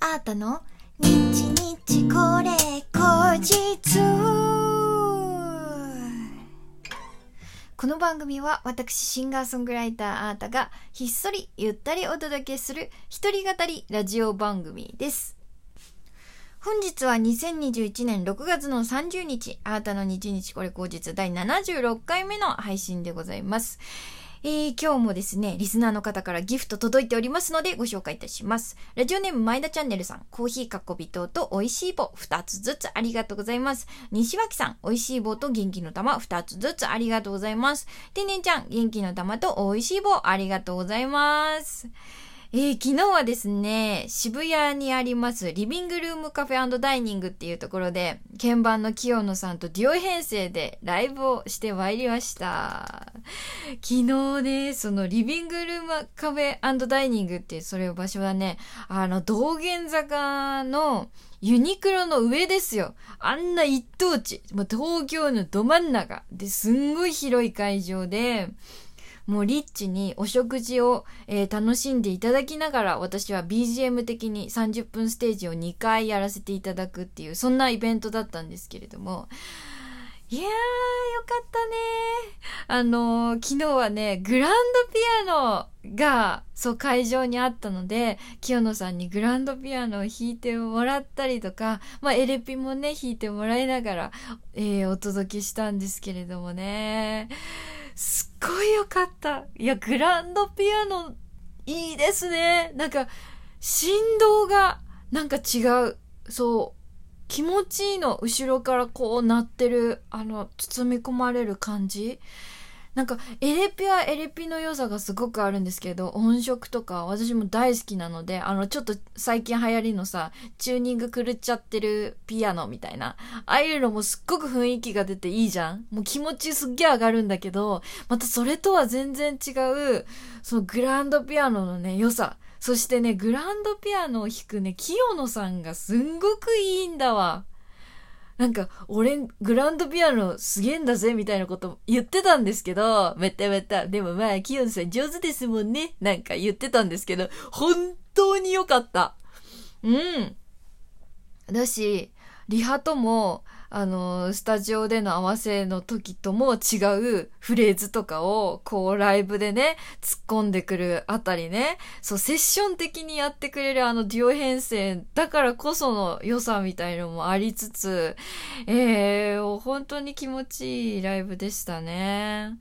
あーたの？日日これ後日この番組は私シンガーソングライターあーたがひっそりゆったりお届けする一人語りラジオ番組です。本日は2021年6月の30日、あーたの日日これ後日第76回目の配信でございます。えー、今日もですね、リスナーの方からギフト届いておりますのでご紹介いたします。ラジオネーム前田チャンネルさん、コーヒーかっこびとと美味しい棒2つずつありがとうございます。西脇さん、美味しい棒と元気の玉2つずつありがとうございます。てんねんちゃん、元気の玉と美味しい棒ありがとうございます。えー、昨日はですね、渋谷にありますリビングルームカフェダイニングっていうところで、鍵盤の清野さんとデュオ編成でライブをしてまいりました。昨日ね、そのリビングルームカフェダイニングっていうそれいう場所はね、あの道玄坂のユニクロの上ですよ。あんな一等地。もう東京のど真ん中ですんごい広い会場で、もうリッチにお食事を、えー楽しんでいただきながら私は BGM 的に30分ステージを2回やらせていただくっていうそんなイベントだったんですけれども。いやーよかったねあのー昨日はねグランドピアノがそう会場にあったので清野さんにグランドピアノを弾いてもらったりとか、まあ、エレピもね弾いてもらいながら、えーお届けしたんですけれどもね。すっごいよかった。いや、グランドピアノ、いいですね。なんか、振動が、なんか違う。そう。気持ちいいの。後ろからこうなってる、あの、包み込まれる感じ。なんか、エレピはエレピの良さがすごくあるんですけど、音色とか私も大好きなので、あの、ちょっと最近流行りのさ、チューニング狂っちゃってるピアノみたいな、ああいうのもすっごく雰囲気が出ていいじゃんもう気持ちすっげえ上がるんだけど、またそれとは全然違う、そのグランドピアノのね、良さ。そしてね、グランドピアノを弾くね、清野さんがすんごくいいんだわ。なんか、俺、グランドピアノすげえんだぜ、みたいなこと言ってたんですけど、めっためった。でもまあ、キヨンさん上手ですもんね。なんか言ってたんですけど、本当に良かった。うん。だし、リハとも、あの、スタジオでの合わせの時とも違うフレーズとかを、こう、ライブでね、突っ込んでくるあたりね、そう、セッション的にやってくれるあのデュオ編成だからこその良さみたいのもありつつ、えー、本当に気持ちいいライブでしたね。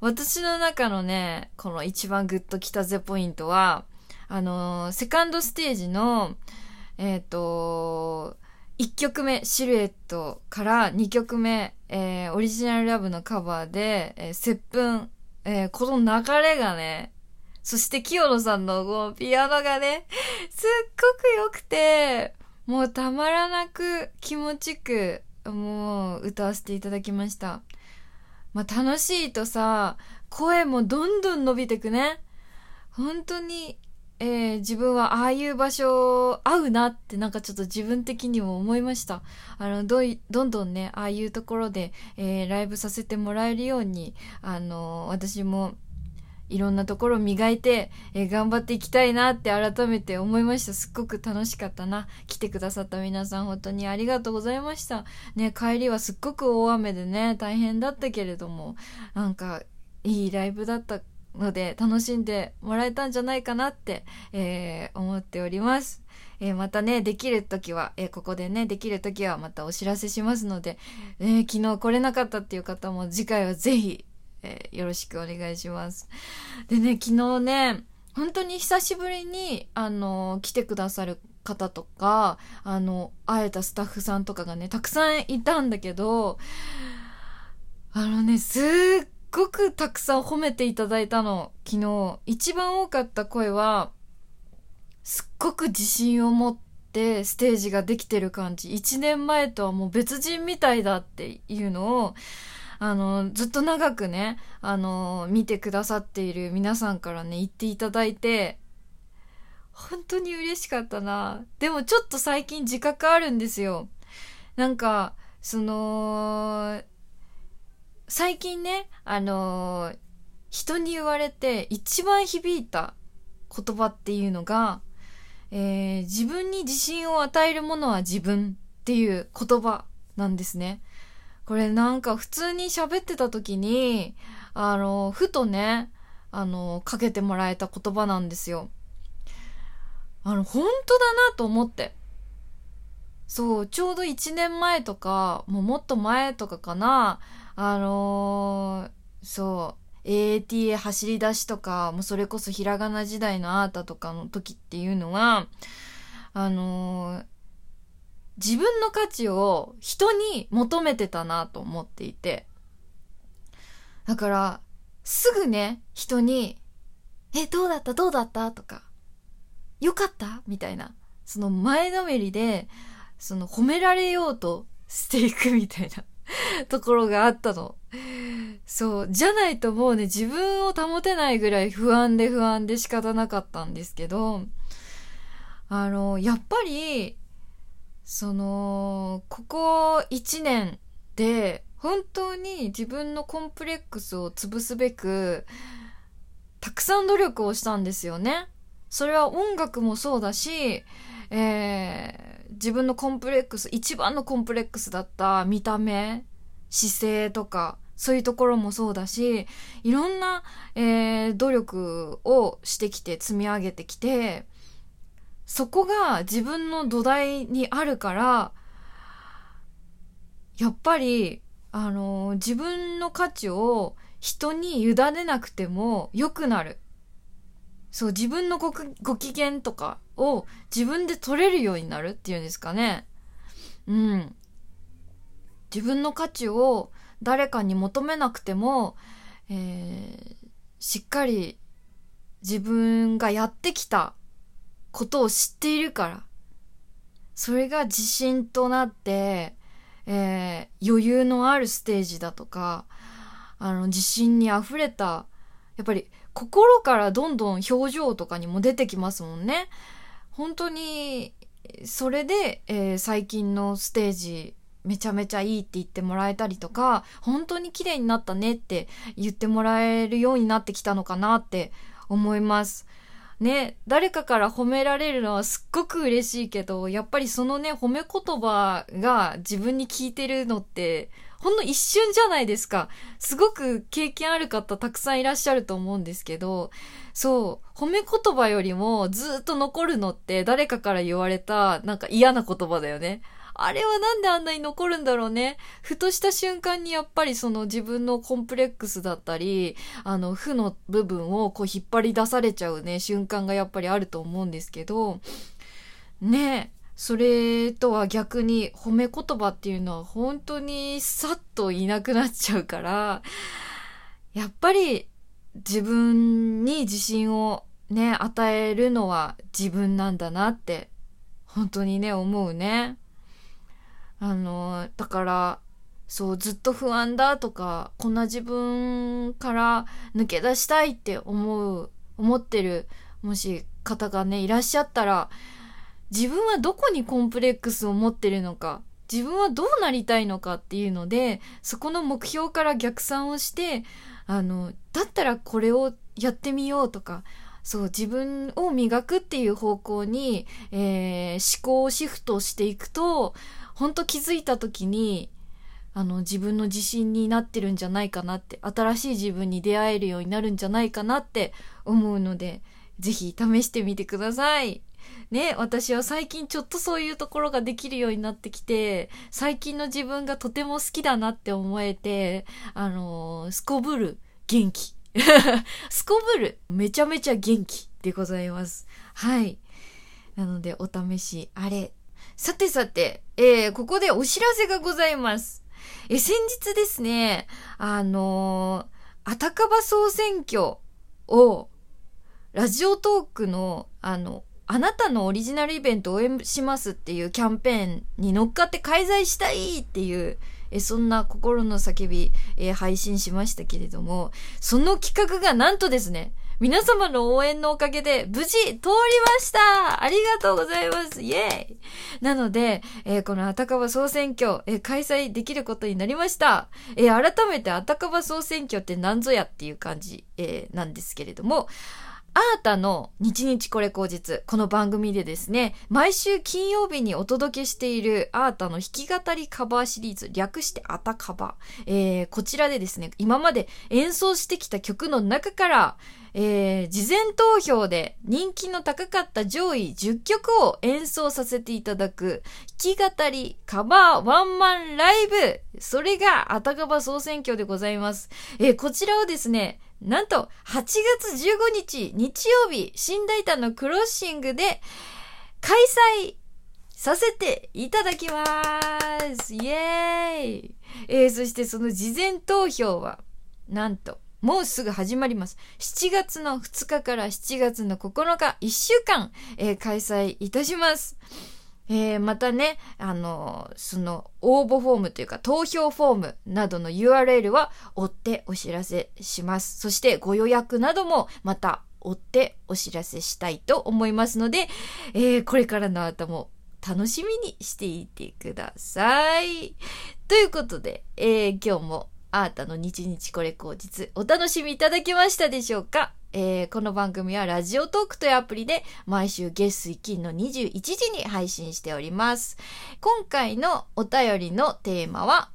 私の中のね、この一番グッときたぜポイントは、あの、セカンドステージの、えっ、と、1曲目、シルエットから2曲目、えーオリジナルラブのカバーで、えー、接吻、えーこの流れがね、そして清野さんのこうピアノがね、すっごく良くて、もうたまらなく気持ちく、もう歌わせていただきました。まあ楽しいとさ、声もどんどん伸びてくね。本当に、えー自分はああいう場所合うなってなんかちょっと自分的にも思いました。あの、どい、どんどんね、ああいうところで、えーライブさせてもらえるように、あの私もいろんなところを磨いて、えー頑張っていきたいなって改めて思いました。すっごく楽しかったな。来てくださった皆さん本当にありがとうございました。ね、帰りはすっごく大雨でね、大変だったけれども、なんか、いいライブだったので、楽しんでもらえたんじゃないかなって、えー思っております。えーまたね、できるときは、えーここでね、できるときはまたお知らせしますので、えー昨日来れなかったっていう方も次回はぜひ、えよろしくお願いします。でね、昨日ね、本当に久しぶりに、あの、来てくださる方とか、あの、会えたスタッフさんとかがね、たくさんいたんだけど、あのね、すっごくたくさん褒めていただいたの、昨日。一番多かった声は、すっごく自信を持ってステージができてる感じ。一年前とはもう別人みたいだっていうのを、あの、ずっと長くね、あの、見てくださっている皆さんからね、言っていただいて、本当に嬉しかったな。でもちょっと最近自覚あるんですよ。なんか、その、最近ね、あの人に言われて一番響いた言葉っていうのが、えー、自分に自信を与えるものは自分っていう言葉なんですね。これなんか普通に喋ってた時に、あの、ふとね、あの、かけてもらえた言葉なんですよ。あの、本当だなと思って。そう、ちょうど1年前とか、もうもっと前とかかな、あのー、そう、AATA 走り出しとか、もうそれこそひらがな時代のアータとかの時っていうのは、あのー、自分の価値を人に求めてたなと思っていて。だから、すぐね、人に、え、どうだった？どうだった？とか、よかった？みたいな。その前のめりで、その褒められようとしていくみたいな ところがあったの。そう。じゃないともうね、自分を保てないぐらい不安で不安で仕方なかったんですけど、あの、やっぱり、その、ここ1年で、本当に自分のコンプレックスを潰すべく、たくさん努力をしたんですよね。それは音楽もそうだし、えー、自分のコンプレックス、一番のコンプレックスだった見た目、姿勢とか、そういうところもそうだし、いろんな、えー、努力をしてきて積み上げてきて、そこが自分の土台にあるから、やっぱり、あのー、自分の価値を人に委ねなくても良くなる。そう、自分のごご機嫌とかを自分で取れるようになるっていうんですかね。うん。自分の価値を誰かに求めなくても、えー、しっかり自分がやってきたことを知っているから、それが自信となって、えー、余裕のあるステージだとか、あの、自信に溢れた、やっぱり心からどんどん表情とかにも出てきますもんね。本当に、それで、えー、最近のステージ、めちゃめちゃいいって言ってもらえたりとか、本当に綺麗になったねって言ってもらえるようになってきたのかなって思います。ね、誰かから褒められるのはすっごく嬉しいけど、やっぱりそのね、褒め言葉が自分に効いてるのって、ほんの一瞬じゃないですか。すごく経験ある方たくさんいらっしゃると思うんですけど、そう、褒め言葉よりもずっと残るのって誰かから言われたなんか嫌な言葉だよね。あれはなんであんなに残るんだろうね。ふとした瞬間にやっぱりその自分のコンプレックスだったり、あの、負の部分をこう引っ張り出されちゃうね、瞬間がやっぱりあると思うんですけど、ねそれとは逆に褒め言葉っていうのは本当にさっといなくなっちゃうから、やっぱり自分に自信をね、与えるのは自分なんだなって本当にね、思うね。あの、だから、そう、ずっと不安だとか、こんな自分から抜け出したいって思う、思ってる、もし方がね、いらっしゃったら、自分はどこにコンプレックスを持ってるのか、自分はどうなりたいのかっていうので、そこの目標から逆算をして、あの、だったらこれをやってみようとか、そう、自分を磨くっていう方向に、えー、思考をシフトしていくと、本当気づいた時に、あの、自分の自信になってるんじゃないかなって、新しい自分に出会えるようになるんじゃないかなって思うので、ぜひ試してみてください。ね、私は最近ちょっとそういうところができるようになってきて、最近の自分がとても好きだなって思えて、あのー、すこぶる元気。すこぶるめちゃめちゃ元気でございます。はい。なのでお試しあれさてさて、えー、ここでお知らせがございます。え、先日ですね、あのー、あたかば総選挙を、ラジオトークの、あの、あなたのオリジナルイベント応援しますっていうキャンペーンに乗っかって開催したいっていう、えそんな心の叫び、え配信しましたけれども、その企画がなんとですね、皆様の応援のおかげで無事通りましたありがとうございますイェーイなので、えー、このあたかば総選挙、えー、開催できることになりました。えー、改めてあたかば総選挙って何ぞやっていう感じ、えなんですけれども、アータの日日これ口実。この番組でですね、毎週金曜日にお届けしているアータの弾き語りカバーシリーズ、略してアタカバ。えー、こちらでですね、今まで演奏してきた曲の中から、えー、事前投票で人気の高かった上位10曲を演奏させていただく、弾き語りカバーワンマンライブ。それがアタカバ総選挙でございます。えー、こちらをですね、なんと、8月15日、日曜日、新大胆のクロッシングで、開催させていただきますイエーイえー、そしてその事前投票は、なんと、もうすぐ始まります。7月の2日から7月の9日、1週間、えー、開催いたします。えー、またね、あの、その応募フォームというか投票フォームなどの URL は追ってお知らせします。そしてご予約などもまた追ってお知らせしたいと思いますので、えー、これからの後も楽しみにしていてください。ということで、え、今日もあーたの日日これ口実お楽しみいただけましたでしょうか？えー、この番組はラジオトークというアプリで毎週月水金の21時に配信しております。今回のお便りのテーマは、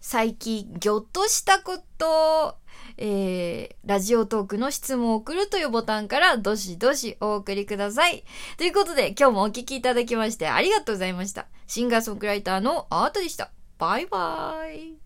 最近ぎょっとしたこと、えー、ラジオトークの質問を送るというボタンからどしどしお送りください。ということで今日もお聴きいただきましてありがとうございました。シンガーソングライターのアートでした。バイバーイ。